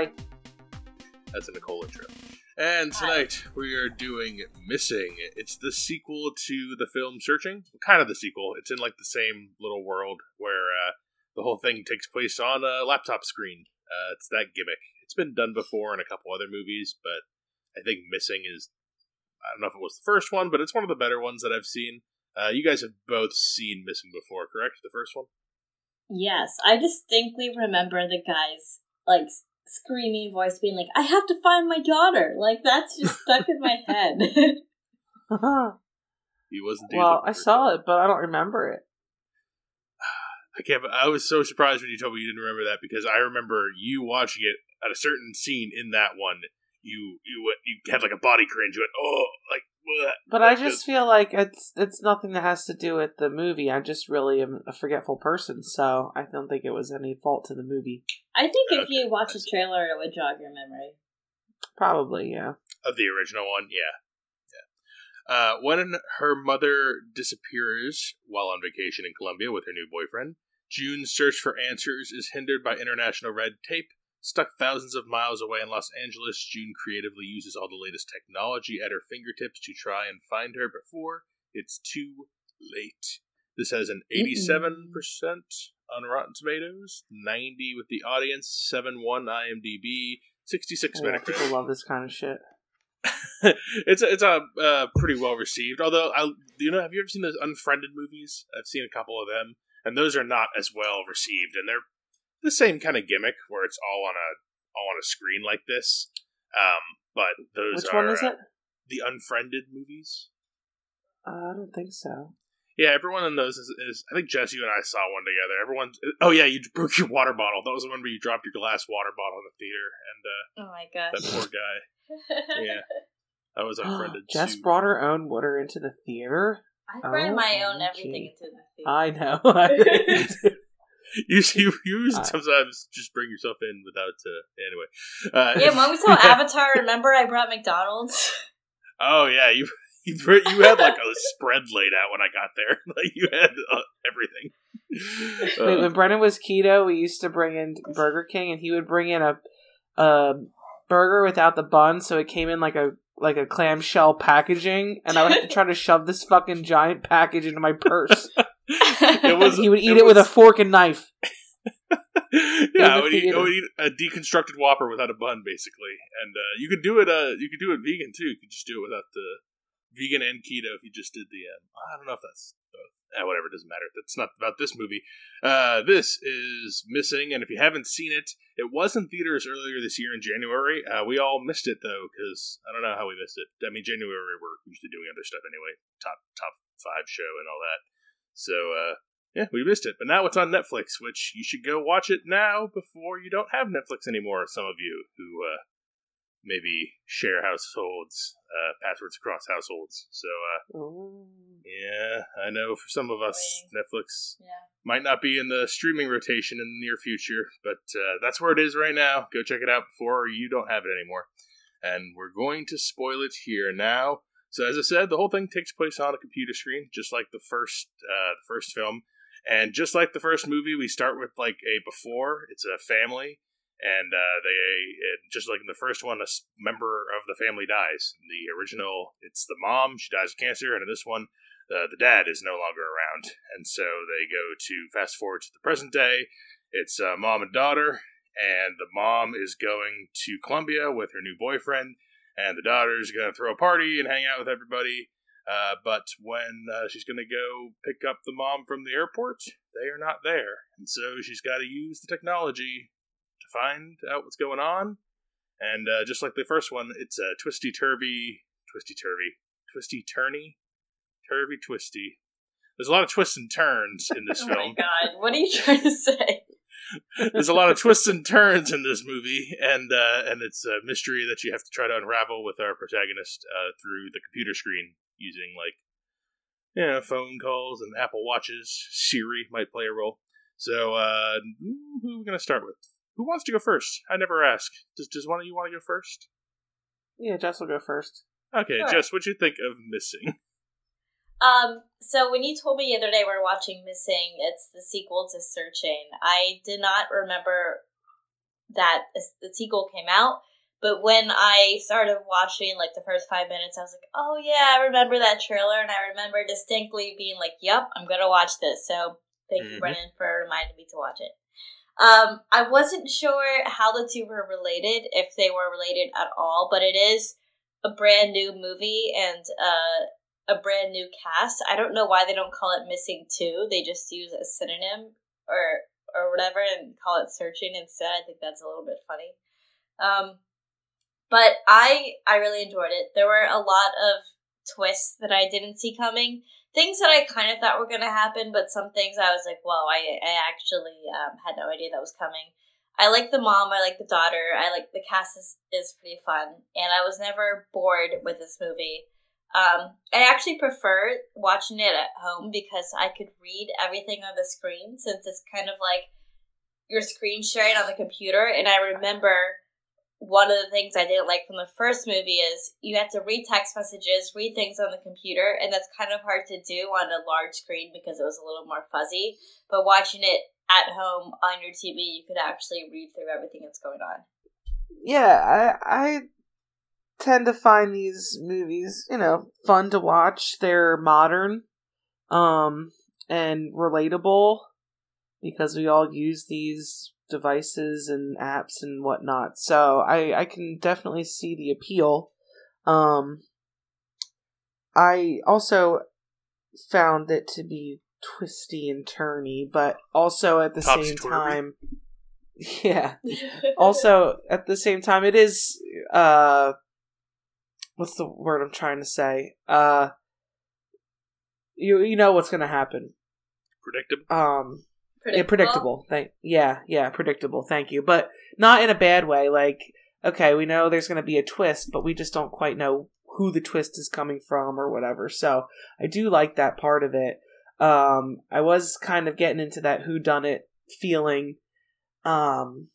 Hi. That's a Nicole intro. And tonight we are doing Missing. It's the sequel to the film Searching. Kind of the sequel. It's in like the same little world where uh, the whole thing takes place on a laptop screen. Uh, it's that gimmick. It's been done before in a couple other movies, but I think Missing is. I don't know if it was the first one, but it's one of the better ones that I've seen. Uh, you guys have both seen Missing before, correct? The first one? Yes, I distinctly remember the guy's like screaming voice being like, "I have to find my daughter." Like that's just stuck in my head. He wasn't. well, I saw it, but I don't remember it. I can't. I was so surprised when you told me you didn't remember that because I remember you watching it at a certain scene in that one. You you went, you had like a body cringe. You went, oh, like. Bleh. But I just feel like it's it's nothing that has to do with the movie. I'm just really am a forgetful person, so I don't think it was any fault to the movie. I think if you watch the trailer, it would jog your memory. Probably, yeah. of the original one. Yeah, yeah. Uh, when her mother disappears while on vacation in Colombia with her new boyfriend, June's search for answers is hindered by international red tape. Stuck thousands of miles away in Los Angeles, June creatively uses all the latest technology at her fingertips to try and find her before it's too late. This has an 87% on Rotten Tomatoes, 90 with the audience, 7.1 IMDb, 66 Oh, Metacritic people love this kind of shit. it's a, it's a uh, pretty well received. Although I, you know, have you ever seen those Unfriended movies? I've seen a couple of them, and those are not as well received, and they're the same kind of gimmick where it's all on a all on a screen like this. Um, but those Which are one is uh, it? the Unfriended movies. Uh, I don't think so. Yeah, everyone in those is, is. I think Jess, you and I saw one together. Everyone. Oh yeah, you broke your water bottle. That was the one where you dropped your glass water bottle in the theater, and uh, Oh my that gosh. poor guy. Yeah, that was unfriended. Jess too. brought her own water into the theater. I bring my own Oh, everything into the theater. I know. You you, you Uh, sometimes just bring yourself in without uh, anyway. Uh, yeah, when we saw Avatar, remember I brought McDonald's? oh yeah, you you you had like a spread laid out when I got there. Like you had uh, everything. Wait, Uh, when Brennan was keto, we used to bring in Burger King, and he would bring in a, a burger without the bun, so it came in like a like a clamshell packaging, and I would have to try to shove this fucking giant package into my purse. it was he would eat it, with a fork and knife. yeah, I would, eat, I would eat a deconstructed Whopper without a bun, basically, and uh, you could do it. Uh, you could do it vegan too. You could just do it without the vegan and keto if you just did the. Um, I don't know if that's both. Eh, whatever, it doesn't matter. That's not about this movie. Uh, this is missing, and if you haven't seen it, it was in theaters earlier this year in January. Uh, we all missed it though, because I don't know how we missed it. I mean, January we're usually doing other stuff anyway, top top five show and all that. So uh, yeah, we missed it, but now it's on Netflix, which you should go watch it now before you don't have Netflix anymore. Some of you who uh, maybe share households, uh, passwords across households. So uh, Ooh. yeah, I know for some of us, Netflix yeah. might not be in the streaming rotation in the near future, but uh, that's where it is right now. Go check it out before you don't have it anymore. And we're going to spoil it here now. So as I said, the whole thing takes place on a computer screen, just like the first uh, the first film, and just like the first movie, we start with like a before. It's a family, and uh, they just like in the first one, a member of the family dies. In the original, it's the mom; she dies of cancer, and in this one, uh, the dad is no longer around, and so they go to fast forward to the present day. It's uh, mom and daughter, and the mom is going to Colombia with her new boyfriend, and the daughter's going to throw a party and hang out with everybody. Uh, but when uh, she's going to go pick up the mom from the airport, they are not there, and so she's got to use the technology to find out what's going on. And uh, just like the first one, it's a twisty turvy, twisty turvy, twisty turny, turvy twisty. There's a lot of twists and turns in this film. Oh my god, what are you trying to say? There's a lot of twists and turns in this movie, and uh, and it's a mystery that you have to try to unravel with our protagonist uh, through the computer screen using like you know phone calls and Apple watches. Siri might play a role. So uh, who are we gonna start with? Who wants to go first? I never ask. Does does one of you want to go first? Yeah, Jess will go first. Okay. Jess, what'd you think of missing? Um, so when you told me the other day we are watching Missing, it's the sequel to Searching. I did not remember that the sequel came out, but when I started watching like the first five minutes, I was like, "Oh yeah, I remember that trailer," and I remember distinctly being like, "Yep, I'm gonna watch this." So thank mm-hmm. you, Brennan, for reminding me to watch it. Um, I wasn't sure how the two were related, if they were related at all, but it is a brand new movie and uh, a brand new cast. I don't know why they don't call it Missing Two. They just use a synonym or or whatever and call it Searching instead. I think that's a little bit funny. Um, but I I really enjoyed it. There were a lot of twists that I didn't see coming. Things that I kind of thought were going to happen, but some things I was like, "Whoa!" I I actually um, had no idea that was coming. I like the mom. I like the daughter. I like the cast is, is pretty fun, and I was never bored with this movie. Um, I actually prefer watching it at home because I could read everything on the screen since it's kind of like your screen sharing on the computer. And I remember one of the things I didn't like from the first movie is you have to read text messages, read things on the computer, and that's kind of hard to do on a large screen because it was a little more fuzzy. But watching it at home on your TV, you could actually read through everything that's going on. Yeah, I I tend to find these movies, you know, fun to watch. They're modern, um, and relatable because we all use these devices and apps and whatnot. So I I can definitely see the appeal. Um, I also found it to be twisty and turny, but also at the same time, yeah. also at the same time, it is uh what's the word I'm trying to say? Uh, you you know what's gonna happen. Predictable. Um, predictable. Yeah, predictable. Thank yeah, yeah, predictable. Thank you, but not in a bad way. Like, okay, we know there's gonna be a twist, but we just don't quite know who the twist is coming from or whatever. So I do like that part of it. Um, I was kind of getting into that who done it feeling. Um,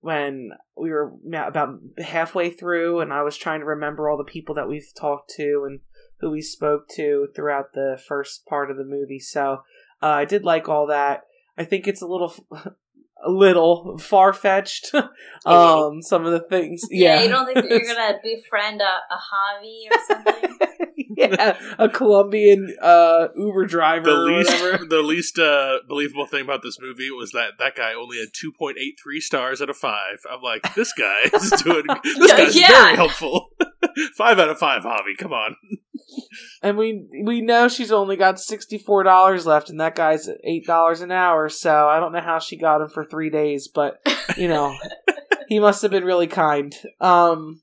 when we were about halfway through and I was trying to remember all the people that we've talked to and who we spoke to throughout the first part of the movie. So uh, I did like all that. I think it's a little a little far fetched. um, some of the things. Yeah. yeah. you don't think you're gonna befriend a, a Javi or something? yeah, a Colombian uh, Uber driver. The least, the least uh, believable thing about this movie was that that guy only had two point eight three stars out of five. I'm like, this guy is doing. This guy's yeah. very helpful. five out of five, Javi. Come on. And we we know she's only got sixty four dollars left, and that guy's eight dollars an hour. So I don't know how she got him for three days, but you know, he must have been really kind. Um,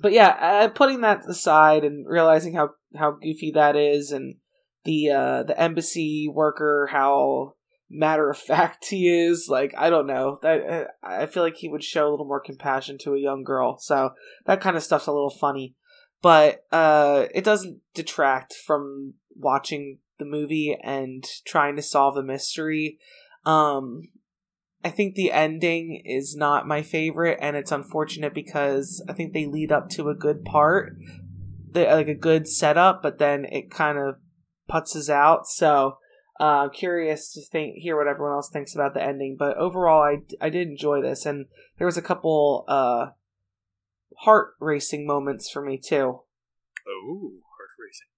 but yeah, uh, putting that aside and realizing how how goofy that is, and the uh, the embassy worker, how matter of fact he is. Like I don't know that I feel like he would show a little more compassion to a young girl. So that kind of stuff's a little funny, but uh, it doesn't detract from watching the movie and trying to solve the mystery. Um, I think the ending is not my favorite, and it's unfortunate because I think they lead up to a good part, like a good setup, but then it kind of putzes out. So uh, I'm curious to think hear what everyone else thinks about the ending. But overall, I I did enjoy this, and there was a couple uh, heart racing moments for me too. Oh, heart racing.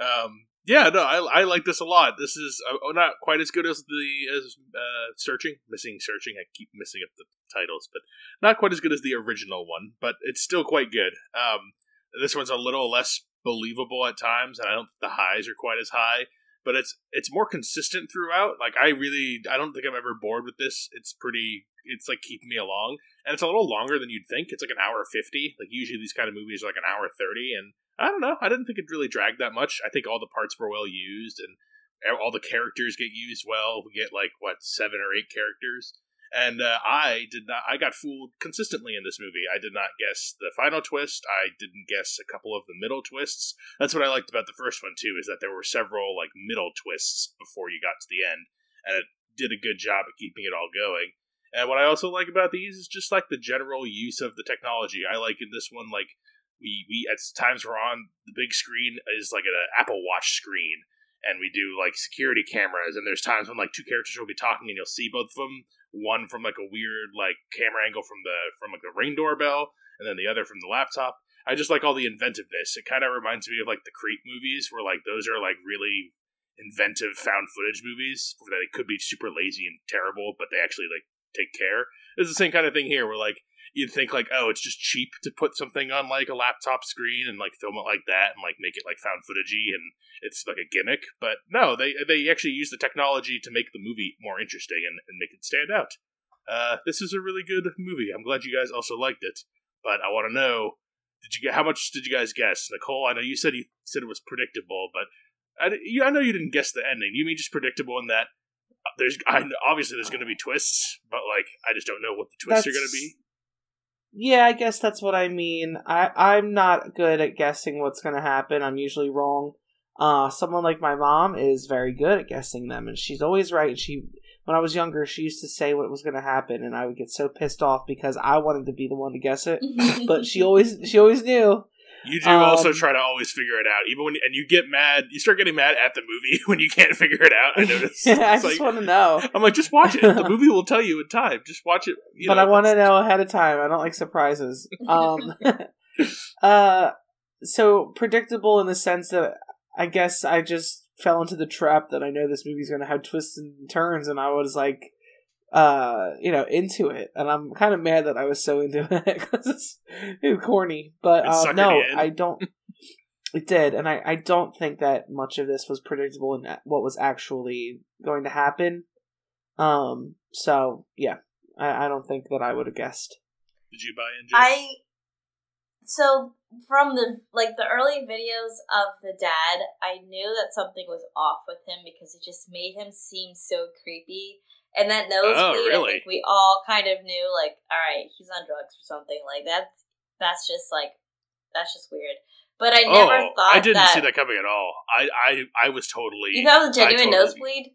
Um, yeah, no, I, I like this a lot. This is uh, not quite as good as the as uh, searching, missing searching. I keep missing up the titles, but not quite as good as the original one. But it's still quite good. Um, this one's a little less believable at times, and I don't think the highs are quite as high. But it's it's more consistent throughout. Like I really, I don't think I'm ever bored with this. It's pretty. It's like keeping me along, and it's a little longer than you'd think. It's like an hour fifty. Like usually these kind of movies are like an hour thirty, and I don't know. I didn't think it really dragged that much. I think all the parts were well used and all the characters get used well. We get like what seven or eight characters, and uh, I did not. I got fooled consistently in this movie. I did not guess the final twist. I didn't guess a couple of the middle twists. That's what I liked about the first one too, is that there were several like middle twists before you got to the end, and it did a good job at keeping it all going. And what I also like about these is just like the general use of the technology. I like in this one like we we at times we're on the big screen is like an Apple Watch screen, and we do like security cameras. And there's times when like two characters will be talking, and you'll see both of them. One from like a weird like camera angle from the from like a ring doorbell, and then the other from the laptop. I just like all the inventiveness. It kind of reminds me of like the Creep movies, where like those are like really inventive found footage movies where they could be super lazy and terrible, but they actually like take care. It's the same kind of thing here, where like you'd think like, oh, it's just cheap to put something on like a laptop screen and like film it like that and like make it like found footagey and it's like a gimmick. But no, they they actually use the technology to make the movie more interesting and, and make it stand out. Uh, this is a really good movie. I'm glad you guys also liked it. But I want to know did you get how much did you guys guess, Nicole? I know you said you said it was predictable, but I, I know you didn't guess the ending. You mean just predictable in that there's I, obviously there's going to be twists, but like I just don't know what the twists That's- are going to be. Yeah, I guess that's what I mean. I I'm not good at guessing what's going to happen. I'm usually wrong. Uh, someone like my mom is very good at guessing them, and she's always right. She, when I was younger, she used to say what was going to happen, and I would get so pissed off because I wanted to be the one to guess it. But she always, she always knew. You do also Um, try to always figure it out, even when and you get mad. You start getting mad at the movie when you can't figure it out. I notice. I just like, want to know. I'm like, just watch it. The movie will tell you in time. Just watch it. But know, I want to know ahead of time. I don't like surprises. Um, uh, so predictable in the sense that I guess I just fell into the trap that I know this movie's going to have twists and turns, and I was like, uh, you know, into it, and I'm kind of mad that I was so into it because it's, it's corny. But It uh, no. I don't. It did, and I, I don't think that much of this was predictable in what was actually going to happen. Um, so yeah, I, I don't think that I would have guessed. Did you buy in? Jess? I so from the like the early videos of the dad, I knew that something was off with him because it just made him seem so creepy. And that nosebleed, Oh, I think we all kind of knew, like, all right, he's on drugs or something like that. That's just like that's just weird. But I never oh, thought I didn't that, see that coming at all. I I I was totally. You thought it was a genuine totally- nosebleed?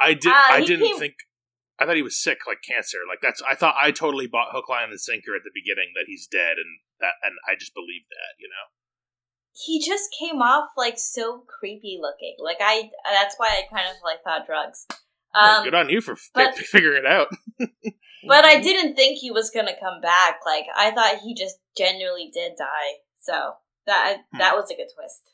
I did. Ah, I didn't came- think. I thought he was sick, like cancer. Like that's. I thought I totally bought hook, line, and sinker at the beginning that he's dead, and that, and I just believed that. You know. He just came off like so creepy looking. Like I, that's why I kind of like thought drugs. Um, Good on you for f- but- figuring it out. But I didn't think he was gonna come back. Like I thought he just genuinely did die. So that Hmm. that was a good twist.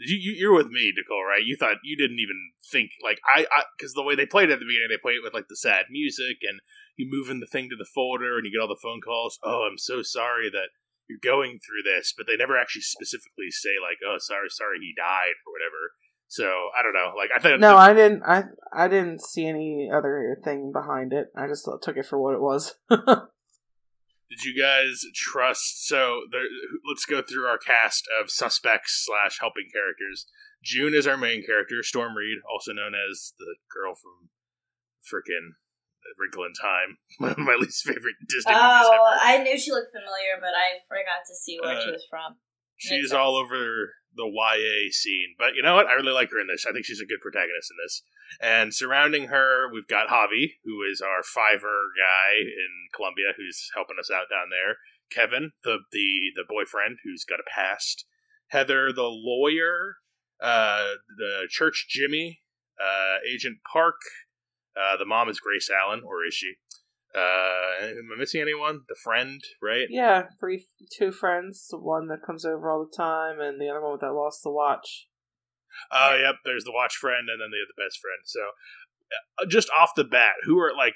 You, you you're with me, Nicole, right? You thought you didn't even think like I because the way they played it at the beginning, they play it with like the sad music, and you move in the thing to the folder, and you get all the phone calls. Oh, I'm so sorry that you're going through this, but they never actually specifically say like, oh, sorry, sorry, he died or whatever. So I don't know. Like I thought No, I didn't. I I didn't see any other thing behind it. I just took it for what it was. Did you guys trust? So there, let's go through our cast of suspects slash helping characters. June is our main character, Storm Reed, also known as the girl from frickin' Wrinkle in Time, one of my least favorite Disney movies Oh. I knew she looked familiar, but I forgot to see where she Uh, was from. She's all over the YA scene, but you know what? I really like her in this. I think she's a good protagonist in this. And surrounding her, we've got Javi, who is our Fiverr guy in Colombia, who's helping us out down there. Kevin, the the the boyfriend, who's got a past. Heather, the lawyer. Uh, the church Jimmy. Uh, Agent Park. Uh, the mom is Grace Allen, or is she? Uh, am I missing anyone? The friend, right? yeah, three, two friends. The one that comes over all the time, and the other one that lost the watch. Oh, yep. There's the watch friend, and then they the the best friend. So, uh, just off the bat, who are like,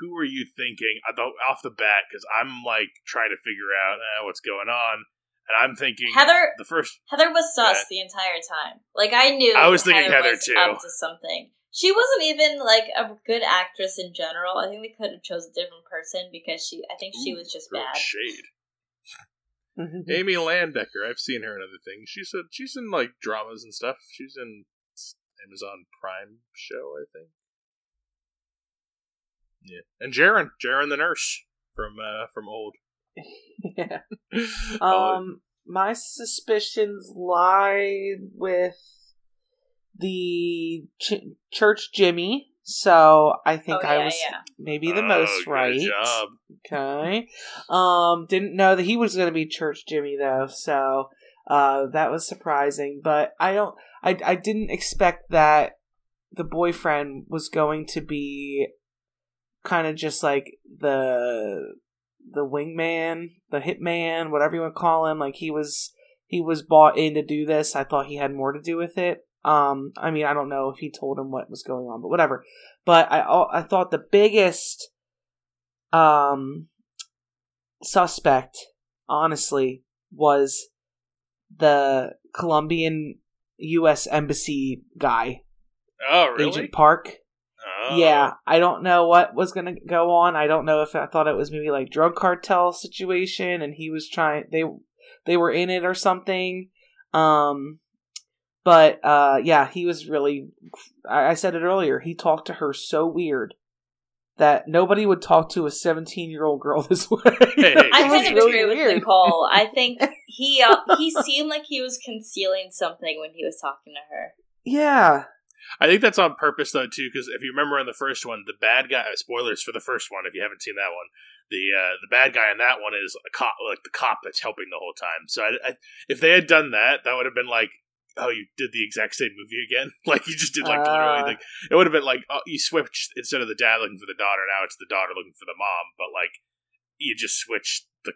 who are you thinking about off the bat? Because I'm like trying to figure out uh, what's going on, and I'm thinking Heather the first. Heather was sus Yeah. the entire time. Like I knew I was thinking Heather, was too. up to something. She wasn't even like a good actress in general. I think they could have chose a different person because she. I think she Ooh, was just bad. Shade. Amy Landecker. I've seen her in other things. She's a, she's in like dramas and stuff. She's in Amazon Prime show, I think. Yeah, and Jaren, Jaren the nurse from uh from old. yeah. Oh, Um, my suspicions lie with the ch- church Jimmy. So I think Oh, I yeah, was yeah. maybe the Oh, most good right. job. Okay. Um, didn't know that he was going to be Church Jimmy though, so uh, that was surprising. But I don't, I, I didn't expect that the boyfriend was going to be kind of just like the the wingman, the hitman, whatever you want to call him. Like he was, he was bought in to do this. I thought he had more to do with it. Um, I mean, I don't know if he told him what was going on, but whatever. But I, I thought the biggest um suspect honestly was the Colombian US embassy guy Oh, really? Agent Park Oh. yeah I don't know what was going to go on I don't know if I thought it was maybe like drug cartel situation and he was trying they they were in it or something um but uh yeah he was really I, I said it earlier he talked to her so weird that nobody would talk to a 17 year old girl this way Hey, I It kind of really agree with weird. Nicole. I think he uh, he seemed like he was concealing something when he was talking to her. yeah I think that's on purpose though too, because if you remember in the first one, the bad guy. uh, Spoilers for the first one if you haven't seen that one. The uh, the bad guy in that one is a cop, like the cop that's helping the whole time. So I, I, if they had done that, that would have been like, oh, you did the exact same movie again. like you just did like Ah. literally. Like, it would have been like oh, you switched instead of the dad looking for the daughter, now it's the daughter looking for the mom. But like you just switched the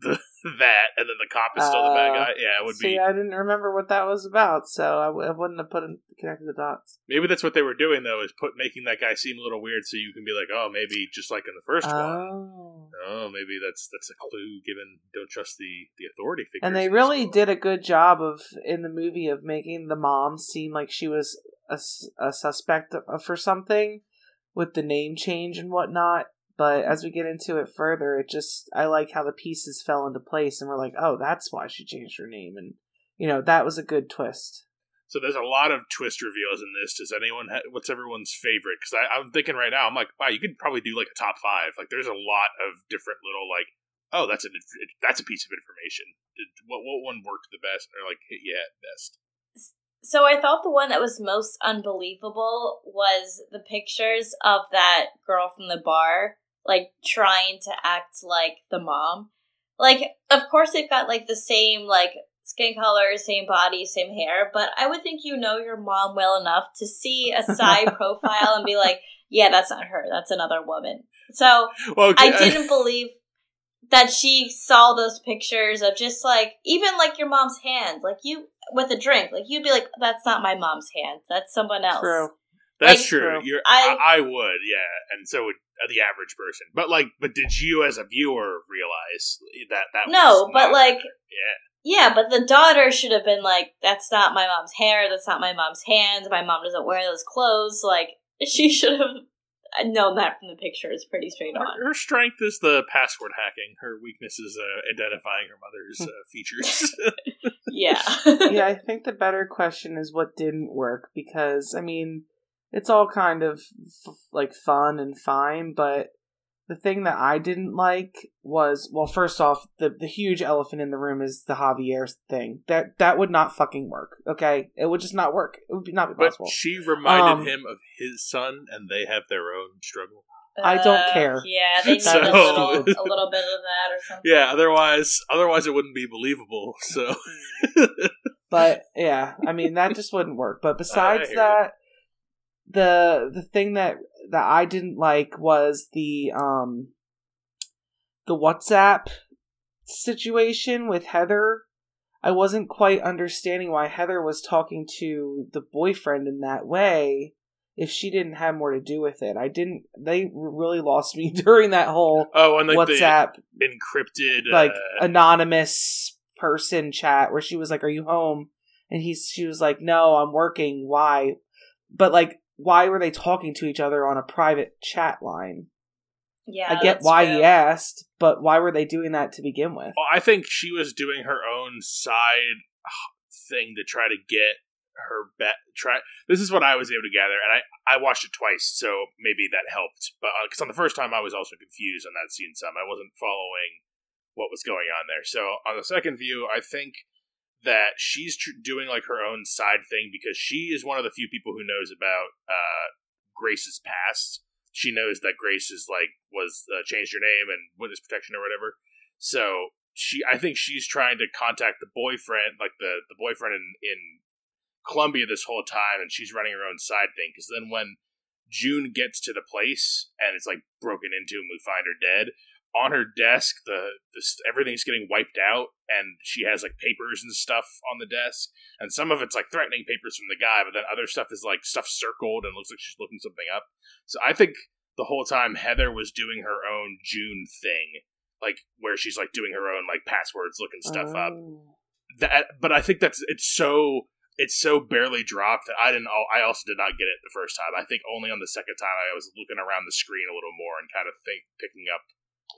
the that, and then the cop is still the bad Uh, guy. Yeah, it would See, be. I didn't remember what that was about, so I, w- I wouldn't have put in, connected the dots. Maybe that's what they were doing though, is put making that guy seem a little weird, so you can be like, oh, maybe just like in the first one. Oh. Maybe that's that's a clue. Given don't trust the the authority figures. And they really did a good job of in the movie of making the mom seem like she was a, a suspect for something with the name change and whatnot. But as we get into it further, it just I like how the pieces fell into place, and we're like, oh, that's why she changed her name, and you know that was a good twist. So there's a lot of twist reveals in this. Does anyone? Ha- what's everyone's favorite? Because I'm thinking right now, I'm like, wow, you could probably do like a top five. Like, there's a lot of different little like, oh, that's a that's a piece of information. What what one worked the best? Or like hit you at best? So I thought the one that was most unbelievable was the pictures of that girl from the bar, like trying to act like the mom. Like, of course, they've got like the same like skin color, same body, same hair, but I would think you know your mom well enough to see a side profile and be like, yeah, that's not her, that's another woman. So Well, I didn't believe that she saw those pictures of just like even like your mom's hand, like you with a drink, like you'd be like, "That's not my mom's hand. That's someone else." True. That's like, true. You're, I- I, would, yeah, and so would the average person. But like, but did you as a viewer realize that that? No, was but like, yeah, yeah, but the daughter should have been like, "That's not my mom's hair. That's not my mom's hands, My mom doesn't wear those clothes." Like, she should have known that from the picture. It's pretty straight on. her, her strength is the password hacking. Her weakness is uh, identifying her mother's uh, features. Yeah, yeah, I think the better question is what didn't work because I mean, it's all kind of f- like fun and fine, but the thing that I didn't like was well, first off, the the huge elephant in the room is the Javier thing. That that would not fucking work. Okay, it would just not work. It would be not be but possible. she reminded Um, him of his son, and they have their own struggle. I don't Uh, care. Yeah, they need So- a little, a little bit of that or something. Yeah, otherwise, otherwise it wouldn't be believable. So, but yeah, I mean that just wouldn't work. But besides hear that, the the thing that that I didn't like was the um the WhatsApp situation with Heather. I wasn't quite understanding why Heather was talking to the boyfriend in that way if she didn't have more to do with it. I didn't they really lost me during that whole oh, and like WhatsApp encrypted, like uh, anonymous person chat where she was like, "Are you home?" And he's she was like, "No, I'm working. Why?" But like, why were they talking to each other on a private chat line? Yeah, I get that's why true. he asked, but why were they doing that to begin with? Well, I think she was doing her own side thing to try to get her bet. Try this is what I was able to gather, and I I watched it twice, so maybe that helped. But uh, because on the first time I was also confused on that scene, some I wasn't following what was going on there. So on the second view, I think that she's tr- doing like her own side thing because she is one of the few people who knows about uh Grace's past. She knows that Grace is like was uh, changed her name and witness protection or whatever. So she, I think she's trying to contact the boyfriend, like the the boyfriend in in Colombia this whole time, and she's running her own side thing. Because then when June gets to the place and it's like broken into, and we find her dead on her desk. The, the everything's getting wiped out, and she has like papers and stuff on the desk, and some of it's like threatening papers from the guy, but then other stuff is like stuff circled and looks like she's looking something up. So I think the whole time Heather was doing her own June thing, like where she's like doing her own like passwords, looking stuff up. Oh. That, but I think that's it's so it's so barely dropped that I didn't. I also did not get it the first time. I think only on the second time I was looking around the screen a little more and kind of think picking up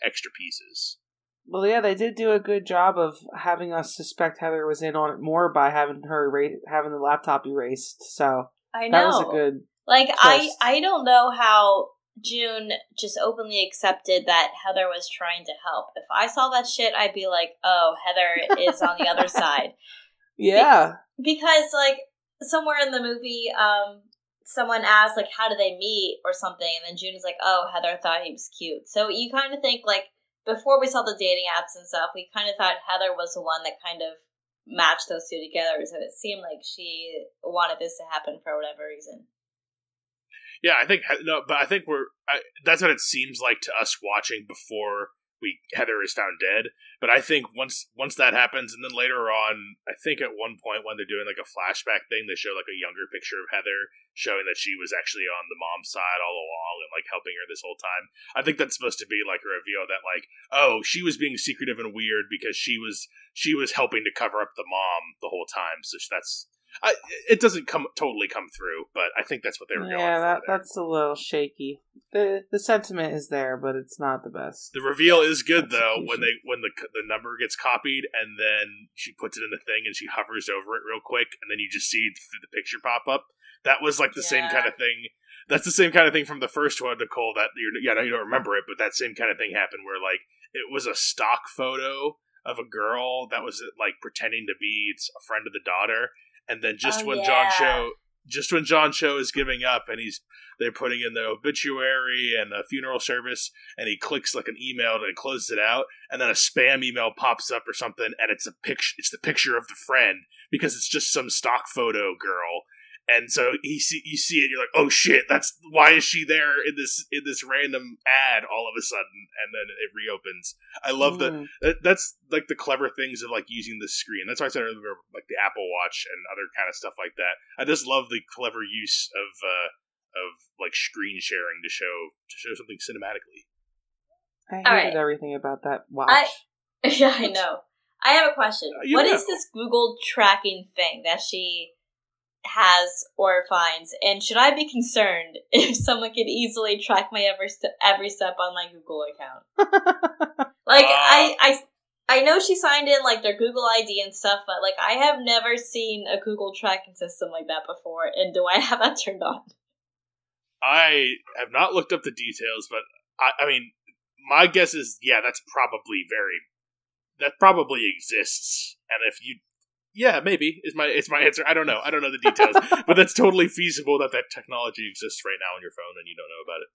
extra pieces. Well, yeah, they did do a good job of having us suspect Heather was in on it more by having her erase, having the laptop erased. So I know that was a good. Like I, twist. I don't know how June just openly accepted that Heather was trying to help. If I saw that shit, I'd be like, "Oh, Heather is on the other side." Yeah, Because like somewhere in the movie, um, someone asked like, "How do they meet?" or something, and then June is like, "Oh, Heather thought he was cute." So you kind of think like before we saw the dating apps and stuff, we kind of thought Heather was the one that kind of matched those two together. So it seemed like she wanted this to happen for whatever reason. Yeah, I think no, but I think we're. I, that's what it seems like to us watching before we Heather is found dead. But I think once once that happens, and then later on, I think at one point when they're doing like a flashback thing, they show like a younger picture of Heather, showing that she was actually on the mom's side all along and like helping her this whole time. I think that's supposed to be like a reveal that like, oh, she was being secretive and weird because she was she was helping to cover up the mom the whole time. So that's. I, it doesn't come totally come through, but I think that's what they were going yeah, for. that there. that's a little shaky. the The sentiment is there, but it's not the best. The reveal is good though when they when the the number gets copied and then she puts it in the thing and she hovers over it real quick and then you just see the picture pop up. That was like the same kind of thing. That's the same kind of thing from the first one, Nicole. That you yeah, no, you don't remember it, but that same kind of thing happened where like it was a stock photo of a girl that was like pretending to be a friend of the daughter, and then just Oh, when John yeah. Cho just when John Cho is giving up and he's they're putting in the obituary and the funeral service and he clicks like an email and closes it out and then a spam email pops up or something and it's a picture it's the picture of the friend because it's just some stock photo girl and so he see you see it you're like oh shit that's why is she there in this in this random ad all of a sudden and then it reopens i love the Mm. that, that's like the clever things of like using the screen. That's why I said earlier, like the Apple Watch and other kind of stuff like that. I just love the clever use of uh, of like screen sharing to show to show something cinematically. I hated All right. everything about that watch. I- yeah, I know. I have a question. Uh, you what this Google tracking thing that she has or finds? And should I be concerned if someone could easily track my every step, every step on my Google account? Like I, I, I know she signed in like their Google ID and stuff, but like I have never seen a Google tracking system like that before. And do I have that turned on? I have not looked up the details, but I, I mean, my guess is yeah, that's probably very that probably exists. And if you yeah, maybe is my it's my answer. I don't know. I don't know the details, but that's totally feasible that that technology exists right now on your phone and you don't know about it.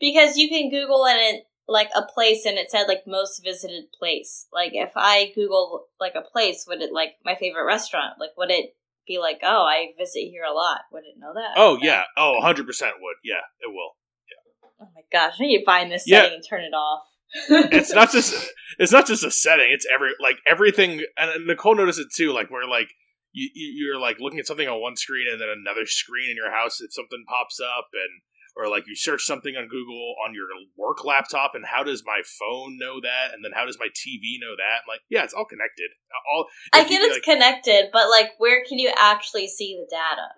Because you can Google and it like a place and it said like most visited place. Like if I Google like a place, would it like my favorite restaurant? Like would it be like, oh, I visit here a lot? Would it know that? Oh yeah, oh 100 percent would. Yeah, it will. Yeah. Oh my gosh, I need to find this Yeah. setting and turn it off. It's not just it's not just a setting it's every like everything and nicole noticed it too like where like you, you- you're like looking at something on one screen and then another screen in your house if something pops up and or like you search something on google on your work laptop and how does my phone know that? And then how does my tv know that? Like yeah it's all connected. All I get it's like- connected, but like where can you actually see the data?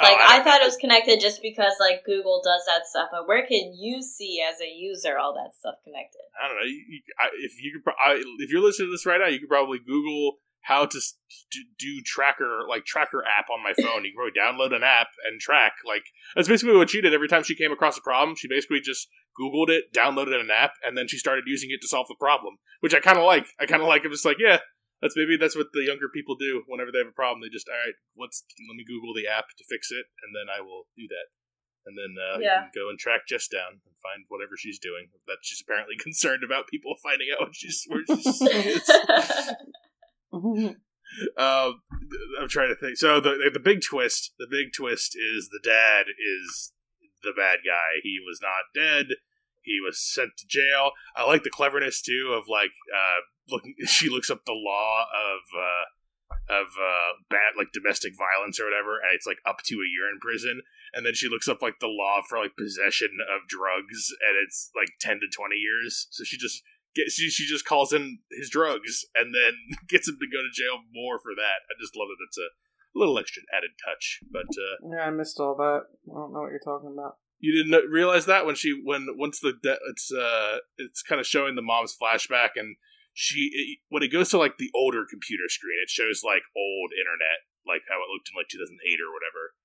Oh, Like I, thought it was connected just because like Google does that stuff, but where can you see as a user all that stuff connected? I don't know. You, you, I, if you could, I, if you're listening to this right now, you could probably Google how to do tracker like tracker app on my phone. You can probably download an app and track. Like that's basically what she did. Every time she came across a problem, she basically just Googled it, downloaded an app, and then she started using it to solve the problem. Which I kind of like. I kind of like. I'm just like, yeah, that's maybe that's what the younger people do whenever they have a problem. They just all right, let's let me Google the app to fix it, and then I will do that. and then uh, Yeah. go and track Jess down and find whatever she's doing. That she's apparently concerned about people finding out what she's where she's. Um, I'm trying to think. So the the big twist, the big twist is the dad is the bad guy. He was not dead. He was sent to jail. I like the cleverness too of like uh, looking. She looks up the law of uh, of uh, bad like domestic violence or whatever, and it's like up to a year in prison. And then she looks up like the law for like possession of drugs, and it's like ten to twenty years. So she just get she, she just calls in his drugs and then gets him to go to jail more for that. I just love it. It's a little extra added touch. But uh, yeah, I missed all that. I don't know what you're talking about. You didn't realize that when she when once the de- it's uh it's kind of showing the mom's flashback and she it, when it goes to like the older computer screen, it shows like old internet, like how it looked in like 2008 or whatever.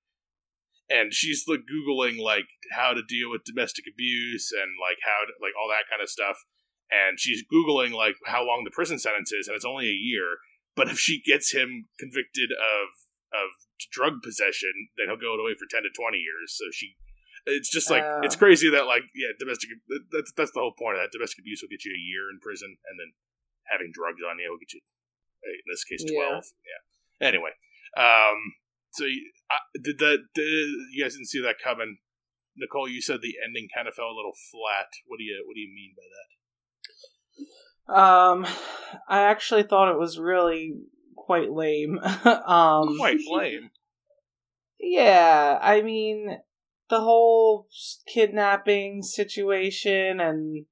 And she's like googling like how to deal with domestic abuse and like how to, like all that kind of stuff. And she's googling like how long the prison sentence is and it's only a year. But if she gets him convicted of of drug possession then he'll go away for 10 to 20 years. So she it's just like Uh. it's crazy that like yeah domestic that's that's the whole point of that. Domestic abuse will get you a year in prison and then having drugs on you will get you in this case 12 Yeah. yeah, anyway um so you, uh, did that did, you guys didn't see that coming. Nicole you said the ending kind of fell a little flat. What do you what do you mean by that? Um, I actually thought it was really quite lame. um, quite lame? Yeah, I mean, the whole kidnapping situation and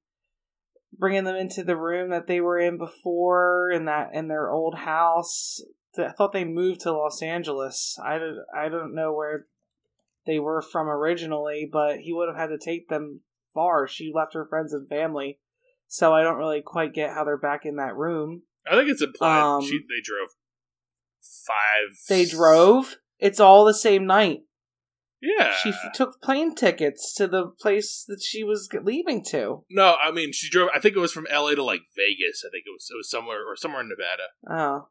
bringing them into the room that they were in before in that in their old house. I thought they moved to Los Angeles. I don't, I don't know where they were from originally, but he would have had to take them far. She left her friends and family, so I don't really quite get how they're back in that room. I think it's implied Um, she they drove five. They drove. It's all the same night. Yeah. She f- took plane tickets to the place that she was leaving to. no, I mean she drove. I think it was from L.A. to like Vegas. I think it was it was somewhere or somewhere in Nevada. Oh,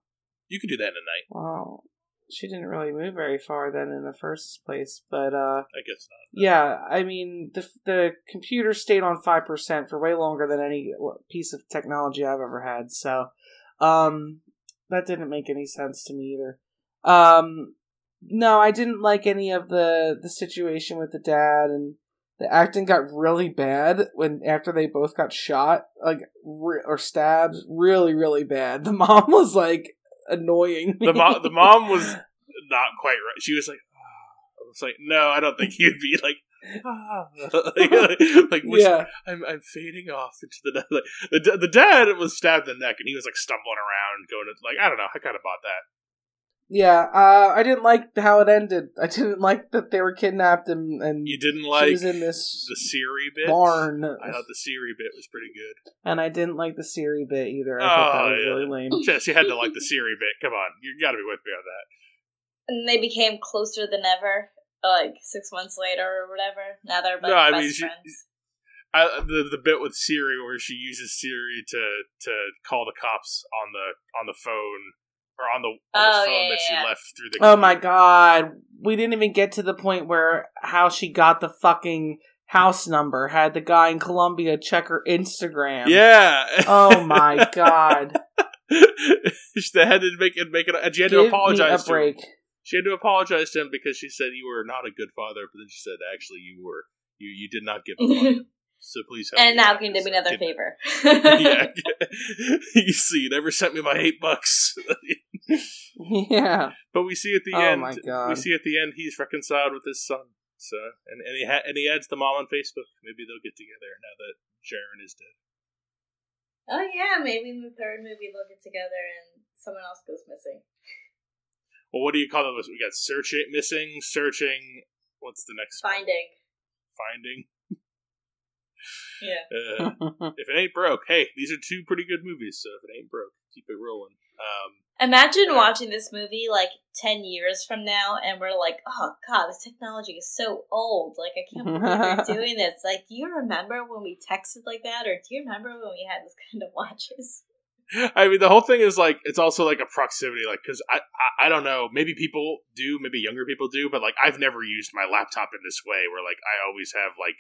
You could do that in a night. well, she didn't really move very far then in the first place. But uh, I guess not. yeah, I mean the the computer stayed on five percent for way longer than any piece of technology I've ever had. So, um, that didn't make any sense to me either. Um, no, I didn't like any of the the situation with the dad and the acting got really bad when after they both got shot like re- or stabbed really really bad. The mom was like annoying. The mom the mom was not quite right. She was like. I was like, no, I don't think he'd be like, ah. like, like wish- yeah. I'm I'm fading off into the. Like, the the dad was stabbed in the neck and he was like stumbling around, going to like I don't know. I kind of bought that. Yeah, uh, I didn't like how it ended. I didn't like that they were kidnapped and and You didn't she like was in this the Siri bit. barn, I thought the Siri bit was pretty good. and I didn't like the Siri bit either. I thought that Oh, was yeah. really lame. Jess, you had to like the Siri bit. Come on, you got to be with me on that. and they became closer than ever, like six months later or whatever. Now they're like No, I best mean, she- friends. I, the the bit with Siri where she uses Siri to to call the cops on the on the phone or on the, on Oh, the phone yeah, that she yeah. left through the. Oh my god, we didn't even get to the point where how she got the fucking house number. Had the guy in Colombia check her Instagram. Yeah. Oh my god. they had to make it make it, and she had to Give apologize me a to him. break. She had to apologize to him because she said you were not a good father, but then she said actually you were. You you did not give a fuck. So please help and me now can you do me another Did- favor? yeah. you see, you never sent me my eight bucks. Yeah. but we see at the Oh end, my God. we see at the end he's reconciled with his son. So, and and he ha- and he adds the mom on Facebook. Maybe they'll get together now that Sharon is dead. oh yeah, maybe in the third movie they'll get together and someone else goes missing. Well, what do you call those? We got searching, missing, searching. What's the next? one? Finding. Finding. Yeah. Uh, if it ain't broke, hey, these are two pretty good movies. So if it ain't broke, keep it rolling. Um, Imagine Yeah. watching this movie like 10 years from now and we're like, oh god, this technology is so old. Like, I can't believe we're doing this. Like, do you remember when we texted like that? Or do you remember when we had this kind of watches? I mean, the whole thing is like it's also like a proximity, like because I, I I don't know, maybe people do, maybe younger people do, but like I've never used my laptop in this way, where like I always have like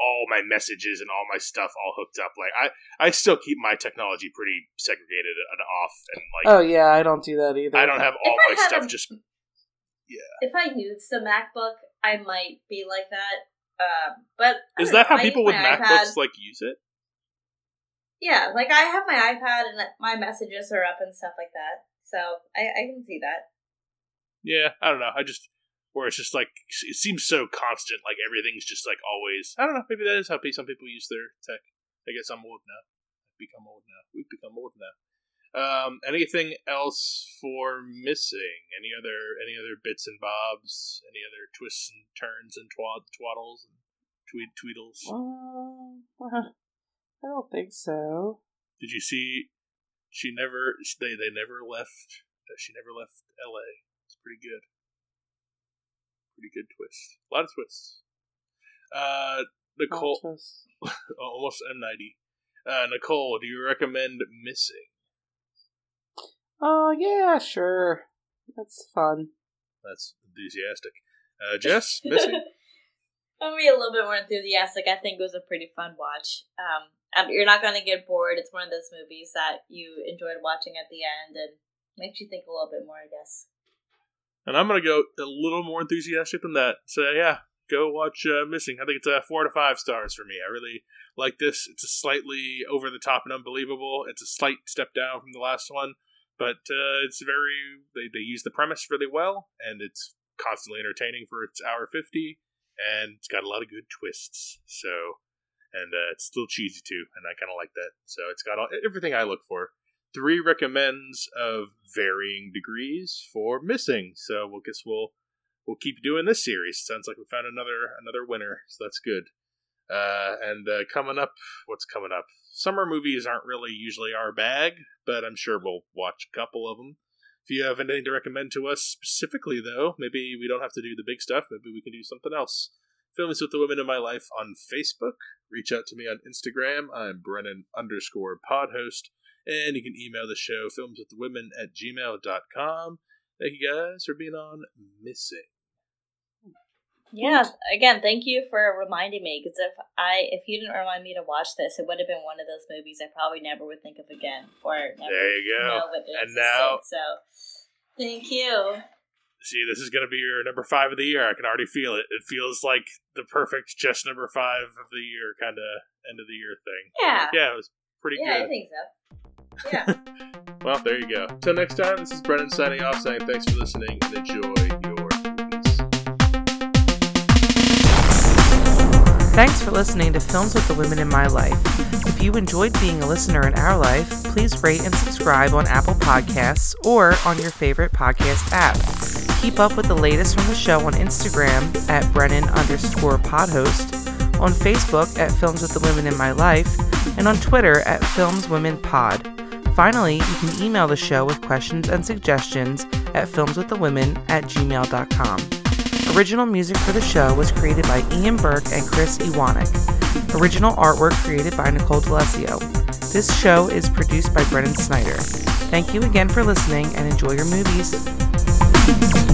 all my messages and all my stuff all hooked up. Like I I still keep my technology pretty segregated and off, and like Oh yeah, I don't do that either. I don't have all If my stuff a- just Yeah. If I used the MacBook, I might be like that. Um, but I Is that know, how I people use with my MacBooks iPad. like use it? Yeah, like I have my iPad and my messages are up and stuff like that. So I, I can see that. Yeah, I don't know. I just where it's just like it seems so constant. Like everything's just like always. I don't know. Maybe that is how some people use their tech. I guess I'm old now. I've become old now. We've become old now. Um, anything else for missing? Any other any other bits and bobs? Any other twists and turns and twad twaddles and tweed tweedles? Um, I don't think so. Did you see? She never. They they never left. uh, She never left L.A. It's pretty good. Pretty good twist. A lot of twists. Uh, Nicole, Not just- almost M ninety. Uh, Nicole, do you recommend Missing? Oh yeah, sure. That's fun. That's enthusiastic. Uh, Jess, Missing. I'll be a little bit more enthusiastic. I think it was a pretty fun watch. Um, um, you're not going to get bored. It's one of those movies that you enjoyed watching at the end and makes you think a little bit more, I guess. And I'm gonna go a little more enthusiastic than that. So yeah, go watch uh, Missing. I think it's a four to five stars for me. I really like this. It's a slightly over the top and unbelievable. It's a slight step down from the last one, but uh, it's very they they use the premise really well, and it's constantly entertaining for its hour fifty, and it's got a lot of good twists. So. And uh, it's still cheesy too, and I kind of like that. So it's got all, everything I look for three recommends of varying degrees for missing. So we'll guess we'll we'll keep doing this series. Sounds like we found another another winner, so that's good. Uh, and uh, coming up, what's coming up? Summer movies aren't really usually our bag, but I'm sure we'll watch a couple of them. If you have anything to recommend to us specifically, though, maybe we don't have to do the big stuff. Maybe we can do something else. Films with the Women in My Life on Facebook. Reach out to me on Instagram. I'm Brennan underscore podhost. And you can email the show, filmswiththewomen at gmail.com. Thank you guys for being on Missing. Yeah, again, thank you for reminding me because if I if you didn't remind me to watch this, it would have been one of those movies I probably never would think of again or never There you go. know And now- so thank you. See, this is going to be your number five of the year. I can already feel it. It feels like the perfect just number five of the year kind of end of the year thing. Yeah, Yeah, it was pretty yeah, I good. think so. Yeah. Well, there you go. Till next time, this is Brennan signing off saying thanks for listening and enjoy your movies. Thanks for listening to Films with the Women in My Life. If you enjoyed being a listener in our life, please rate and subscribe on Apple Podcasts or on your favorite podcast app. Keep up with the latest from the show on Instagram at Brennan underscore podhost, on Facebook at Films with the Women in My Life, and on Twitter at Films Women Pod. Finally, you can email the show with questions and suggestions at filmswiththewomen at gmail.com. Original music for the show was created by Ian Burke and Chris Iwanek. Original artwork created by Nicole D'Alessio. This show is produced by Brennan Snyder. Thank you again for listening and enjoy your movies.